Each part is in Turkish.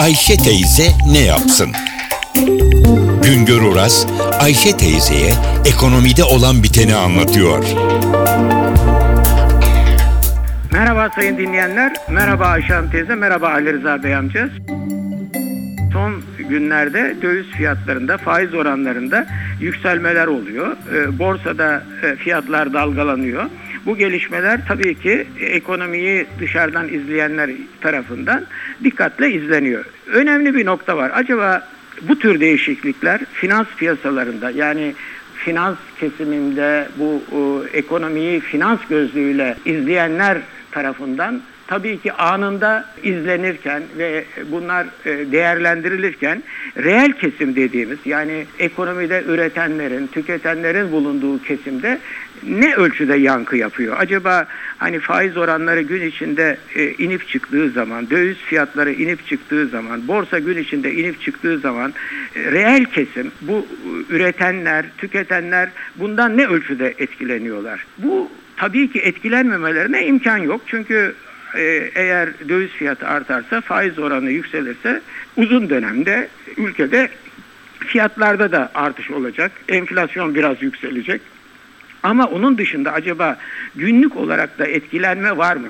Ayşe teyze ne yapsın? Güngör Oras, Ayşe teyzeye ekonomide olan biteni anlatıyor. Merhaba sayın dinleyenler, merhaba Ayşe Hanım teyze, merhaba Ali Rıza Bey amca. Son günlerde döviz fiyatlarında, faiz oranlarında yükselmeler oluyor. Ee, Borsada e, fiyatlar dalgalanıyor. Bu gelişmeler tabii ki ekonomiyi dışarıdan izleyenler tarafından dikkatle izleniyor. Önemli bir nokta var. Acaba bu tür değişiklikler finans piyasalarında yani finans kesiminde bu e, ekonomiyi finans gözlüğüyle izleyenler tarafından tabii ki anında izlenirken ve bunlar e, değerlendirilirken reel kesim dediğimiz yani ekonomide üretenlerin, tüketenlerin bulunduğu kesimde ne ölçüde yankı yapıyor? Acaba hani faiz oranları gün içinde e, inip çıktığı zaman, döviz fiyatları inip çıktığı zaman, borsa gün içinde inip çıktığı zaman e, reel kesim bu e, üretenler, tüketenler bundan ne ölçüde etkileniyorlar? Bu tabii ki etkilenmemelerine imkan yok. Çünkü e, eğer döviz fiyatı artarsa, faiz oranı yükselirse uzun dönemde ülkede fiyatlarda da artış olacak. Enflasyon biraz yükselecek. Ama onun dışında acaba günlük olarak da etkilenme var mı?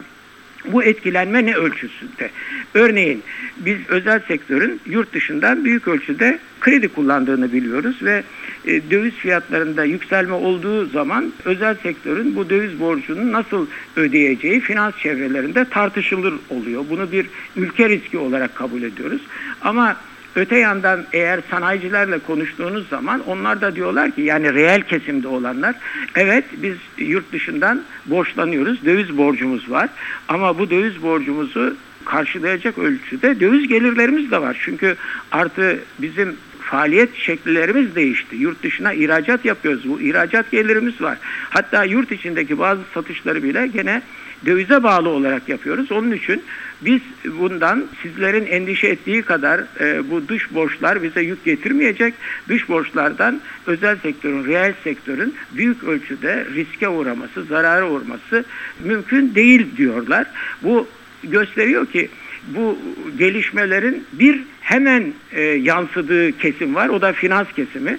Bu etkilenme ne ölçüsünde? Örneğin biz özel sektörün yurt dışından büyük ölçüde kredi kullandığını biliyoruz ve e, döviz fiyatlarında yükselme olduğu zaman özel sektörün bu döviz borcunu nasıl ödeyeceği finans çevrelerinde tartışılır oluyor. Bunu bir ülke riski olarak kabul ediyoruz. Ama Öte yandan eğer sanayicilerle konuştuğunuz zaman onlar da diyorlar ki yani reel kesimde olanlar evet biz yurt dışından borçlanıyoruz. Döviz borcumuz var. Ama bu döviz borcumuzu karşılayacak ölçüde döviz gelirlerimiz de var. Çünkü artı bizim faaliyet şekillerimiz değişti. Yurt dışına ihracat yapıyoruz. Bu ihracat gelirimiz var. Hatta yurt içindeki bazı satışları bile gene dövize bağlı olarak yapıyoruz. Onun için biz bundan sizlerin endişe ettiği kadar e, bu dış borçlar bize yük getirmeyecek. Dış borçlardan özel sektörün, reel sektörün büyük ölçüde riske uğraması, zarara uğraması mümkün değil diyorlar. Bu gösteriyor ki bu gelişmelerin bir hemen e, yansıdığı kesim var. O da finans kesimi.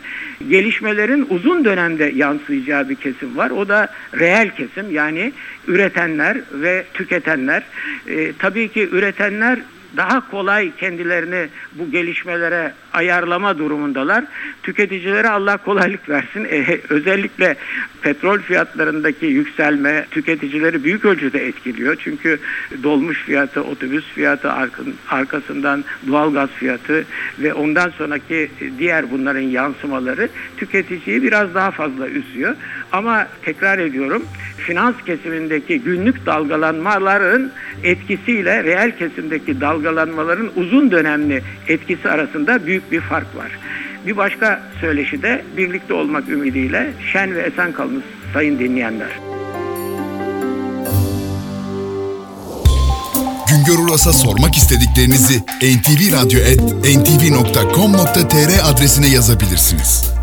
Gelişmelerin uzun dönemde yansıyacağı bir kesim var. O da reel kesim yani üretenler ve tüketenler. E, tabii ki üretenler daha kolay kendilerini bu gelişmelere ayarlama durumundalar. Tüketicilere Allah kolaylık versin. Ee, özellikle petrol fiyatlarındaki yükselme tüketicileri büyük ölçüde etkiliyor. Çünkü dolmuş fiyatı, otobüs fiyatı, arkasından doğalgaz fiyatı ve ondan sonraki diğer bunların yansımaları tüketiciyi biraz daha fazla üzüyor. Ama tekrar ediyorum finans kesimindeki günlük dalgalanmaların etkisiyle reel kesimdeki dalgalanmaların uzun dönemli etkisi arasında büyük bir fark var. Bir başka söyleşi de birlikte olmak ümidiyle şen ve esen kalınız sayın dinleyenler. Güngör Uras'a sormak istediklerinizi ntvradio.com.tr adresine yazabilirsiniz.